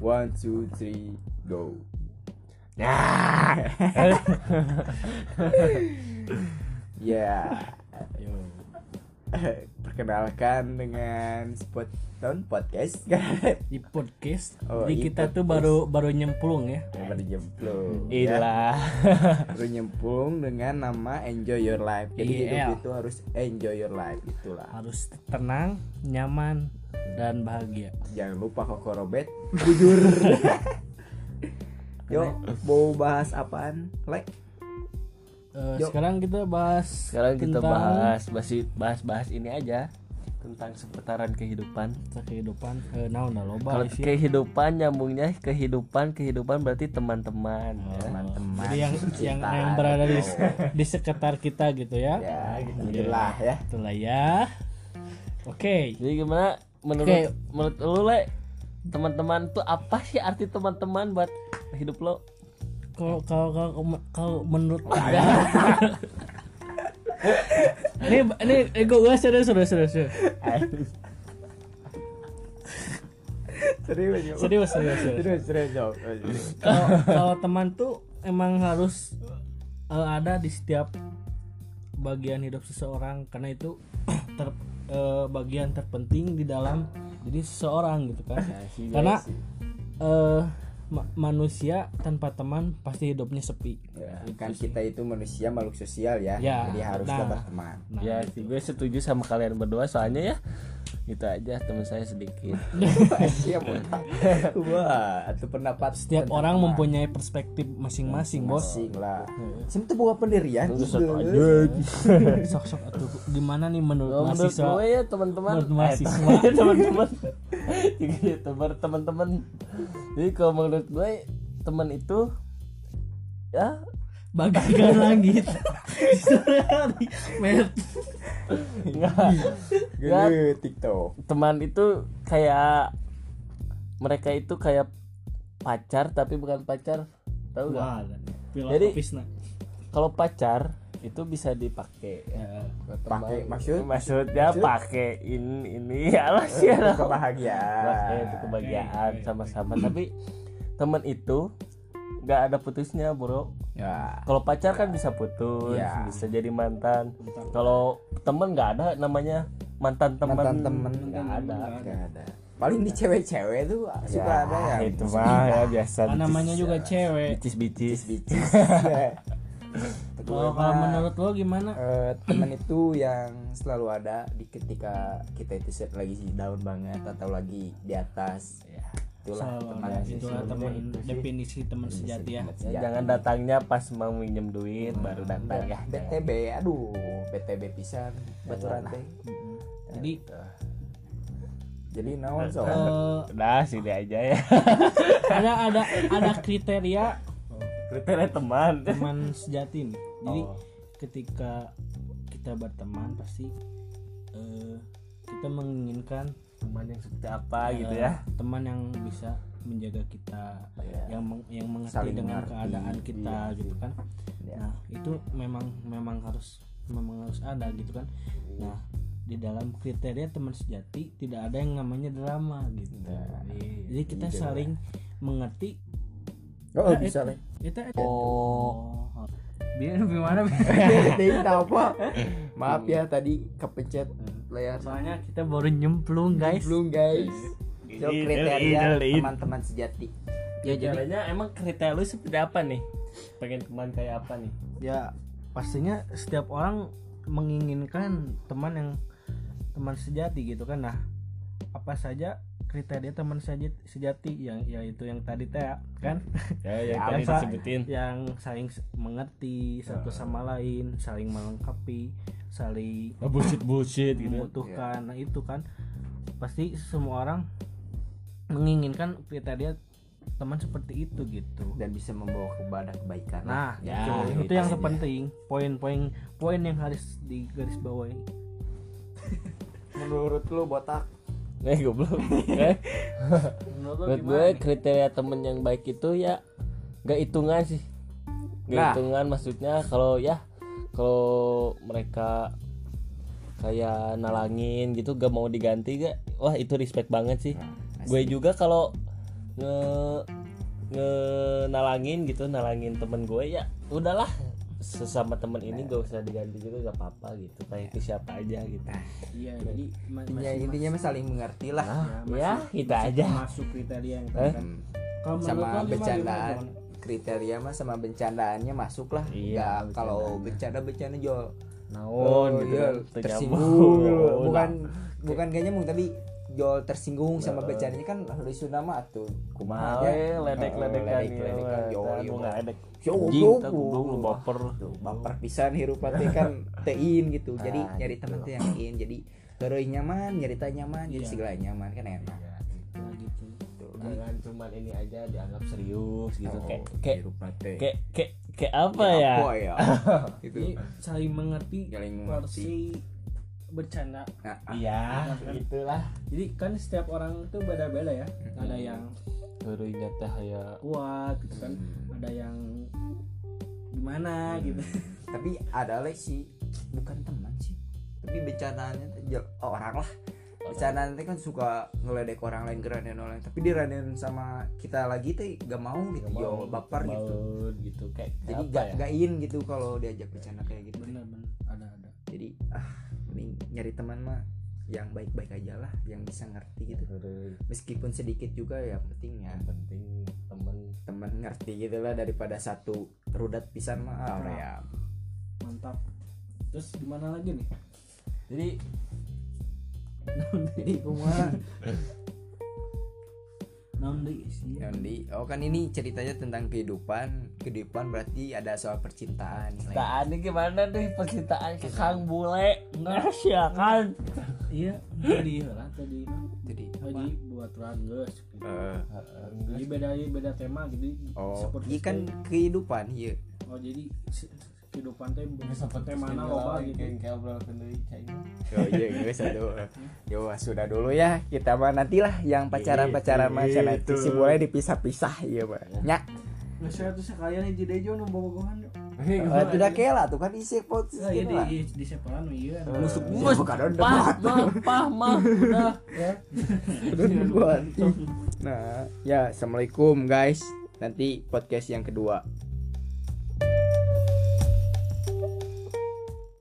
One, two, three, go. Nah. Ya. Perkenalkan dengan spot tahun podcast di podcast. Oh, Jadi di kita tuh podcast. baru baru nyemplung ya. baru jemplung. Ilah. Baru nyemplung dengan nama Enjoy Your Life. Jadi Iya. hidup itu harus enjoy your life itulah. Harus tenang, nyaman dan bahagia. Jangan lupa kokorobet jujur. Yuk, mau bahas apaan? Like Yuk. sekarang kita bahas Sekarang kita tentang bahas bahas bahas ini aja tentang seputaran kehidupan. kehidupan eh naon dah loba Kalau kehidupan nyambungnya kehidupan kehidupan berarti teman-teman. ya. teman-teman. Jadi yang yang cinta. yang berada di di sekitar kita gitu ya. ya, gitu gitulah ya. Itulah ya. Oke. Jadi gimana menurut Oke. menurut lu le teman-teman tuh apa sih arti teman-teman buat hidup lo? Kalau kalau kalau kalau menurut ini ini ego gue serius serius serius serius. Serius, serius serius serius. Kalau kalau teman tuh emang harus eh, ada di setiap bagian hidup seseorang. Karena itu ter, eh, bagian terpenting di dalam diri seseorang gitu kan. Karena eh, ma- manusia tanpa teman pasti hidupnya sepi Ya, kan kita itu manusia makhluk sosial ya, Ya, jadi harus nah. berteman. nah ya sih gue setuju sama kalian berdua soalnya ya itu aja teman saya sedikit. Siap, Wah, itu pendapat setiap orang mempunyai perspektif masing-masing bos masing lah. Sini tuh bukan pendirian. Terus gitu. aja. sok sok atuh gimana nih menurut Oh, menurut mahasiswa gue ya teman-teman Menurut eh, mahasiswa. teman-teman Jadi, teman- teman-teman jadi kalau menurut gue teman itu ya bagaikan langit. Met. enggak Gede TikTok. teman itu kayak mereka itu kayak pacar tapi bukan pacar. Tahu nggak? Jadi- filosofisna. kalau pacar itu bisa dipakai ya, teman. Pakai maksud? maksudnya Maksud? pakai ini ini ya sih ya kebahagiaan. Pakai itu kebahagiaan sama-sama tapi teman itu nggak ada putusnya bro Ya. kalau pacar kan bisa putus Iya. bisa jadi mantan kalau temen nggak ada namanya mantan teman Mantan temen nggak ada Nggak ada. Paling di cewek-cewek tuh suka ada ya. itu mah ya biasa Kan namanya juga cewek bicis bicis bicis. kalau kalau menurut lo gimana? Eh, teman itu yang selalu ada di ketika kita itu set lagi down banget atau lagi di atas. Ya itulah teman itulah teman definisi teman sejati ya. Ya, sejati. jangan datangnya pas mau minjem duit baru datang ya. BTB aduh BTB pisan baturan teh jadi jadi naon so eh, udah sini aja ya. Ada ada ada kriteria kriteria teman. Teman sejati nih. Jadi Oh. ketika kita berteman pasti eh, kita menginginkan teman yang seperti apa gitu eh, ya. teman yang bisa menjaga kita yang meng- yang mengerti Saling dengan mengerti. keadaan kita Iya, gitu kan. Ya. nah itu memang memang harus memang harus ada gitu kan. Nah di dalam kriteria teman sejati tidak ada yang namanya drama gitu. Jadi kita saling mengerti oh Eh, bisa lah. itu oh. Biar gimana Ting, apa maaf ya tadi kepencet layar. Soalnya kita baru nyemplung guys. Belum guys. Itu Idul, kriteria idul, idul. teman-teman sejati. Ya jadi caranya emang kriteria lu seperti apa nih? Pengen teman kayak apa nih? Ya pastinya setiap orang menginginkan teman yang teman sejati gitu kan. Nah apa saja kriteria teman sejati, sejati yang yaitu yang tadi teh kan? Ya yang Ya, tadi disebutin. yang saling mengerti satu sama lain saling melengkapi saling oh, bullshit bullshit gitu. membutuhkan. Nah itu kan. Pasti semua orang menginginkan kriteria teman seperti itu gitu. Dan bisa membawa kepada kebaikan. Nah, Ya, itu, itu itu yang terpenting. Poin-poin poin yang harus digaris bawahi. menurut lu botak eh goblok. Eh. Menurut gue kriteria temen yang baik itu ya gak hitungan sih. Gak Nah. hitungan maksudnya kalau ya kalau mereka kayak nalangin gitu gak mau diganti gak wah itu respect banget sih. Gue juga kalau nge nge nalangin gitu nalangin temen gue ya udahlah sesama temen ini gak usah diganti juga gak apa-apa gitu. Kayak itu siapa aja gitu. Iya jadi ma- intinya masih- intinya mah saling mengerti lah. Nah, masih- ya kita aja. masuk kriteria yang Eh? Kalau sama bercandaan. Kriteria mah sama bercandaannya masuk lah. Iya, Nggak kalau bercanda bercanda jual naon gitu iya, tersinggung. Gitu. Oh, bukan nah. bukan kayaknya mung tapi jual tersinggung sama bercandanya kan sudah mah tuh Kumaha we ledek ledekan ya, jual kan, mau ngeledek Yo, anjing yo, tak yo. goblok lu baper. Baper pisan hirup teh kan tein gitu. Jadi nyari gitu. teman teh yang in jadi heureuy nyaman nyarita nyaman jadi Iya. segala nyaman kan enak. Gitu. Tuh, jangan cuman ini aja dianggap serius gitu Oh, kayak kayak kayak kayak kayak apa ya? apa ya? Gitu. Jadi saling mengerti Saling porsi bercanda. Nah, ah, iya itulah Jadi kan setiap orang tuh beda-beda ya. Ada yang Heureuynya teh ya kuat gitu kan. Hmm. Ada yang gimana gitu. tapi ada lagi sih bukan teman sih tapi bercandaannya teh jel- orang lah bercandaan teh kan suka ngeledek orang lain keranin orang lain tapi diranin sama kita lagi teh gak mau gitu yo mau, baper nggak gitu gitu kayak jadi gak ya? gain gitu kalau diajak bercanda kayak gitu nyari teman mah yang baik-baik aja lah yang bisa ngerti gitu. Meskipun sedikit juga ya penting ya. Yang penting temen. Teman ngerti gitu lah daripada satu rudat pisan mah ah, ya. Mantap. Terus gimana lagi nih? jadi jadi kumaha Naon deui sih? Yondi, oh kan ini ceritanya tentang kehidupan. Kehidupan berarti ada soal percintaan. percintaan ini gimana deh percintaan ke Kang Bule enggak sih ya kan Iya, tadi lah tadi. Jadi, Tadi buat geus. eh, Jadi beda beda tema jadi oh, seperti ini kan kehidupan, iya. oh jadi kehidupan teh seperti mana loba gitu. kayak obrol kendali cai Oh iya, gue satu. Yo sudah dulu ya. Kita mah nantilah yang pacaran-pacaran mah cenah Gitu. si boleh dipisah-pisah iya, Pak. Nya. Nggak saya tuh sekalian hiji dejo nu bobogohan yuk. Eh, tidak kela tuh kan isi pot iya di di sepalan iya. Musuh Eh, gua bukan ada pah mah pah mah udah Nah, ya assalamualaikum guys. Nanti podcast yang kedua.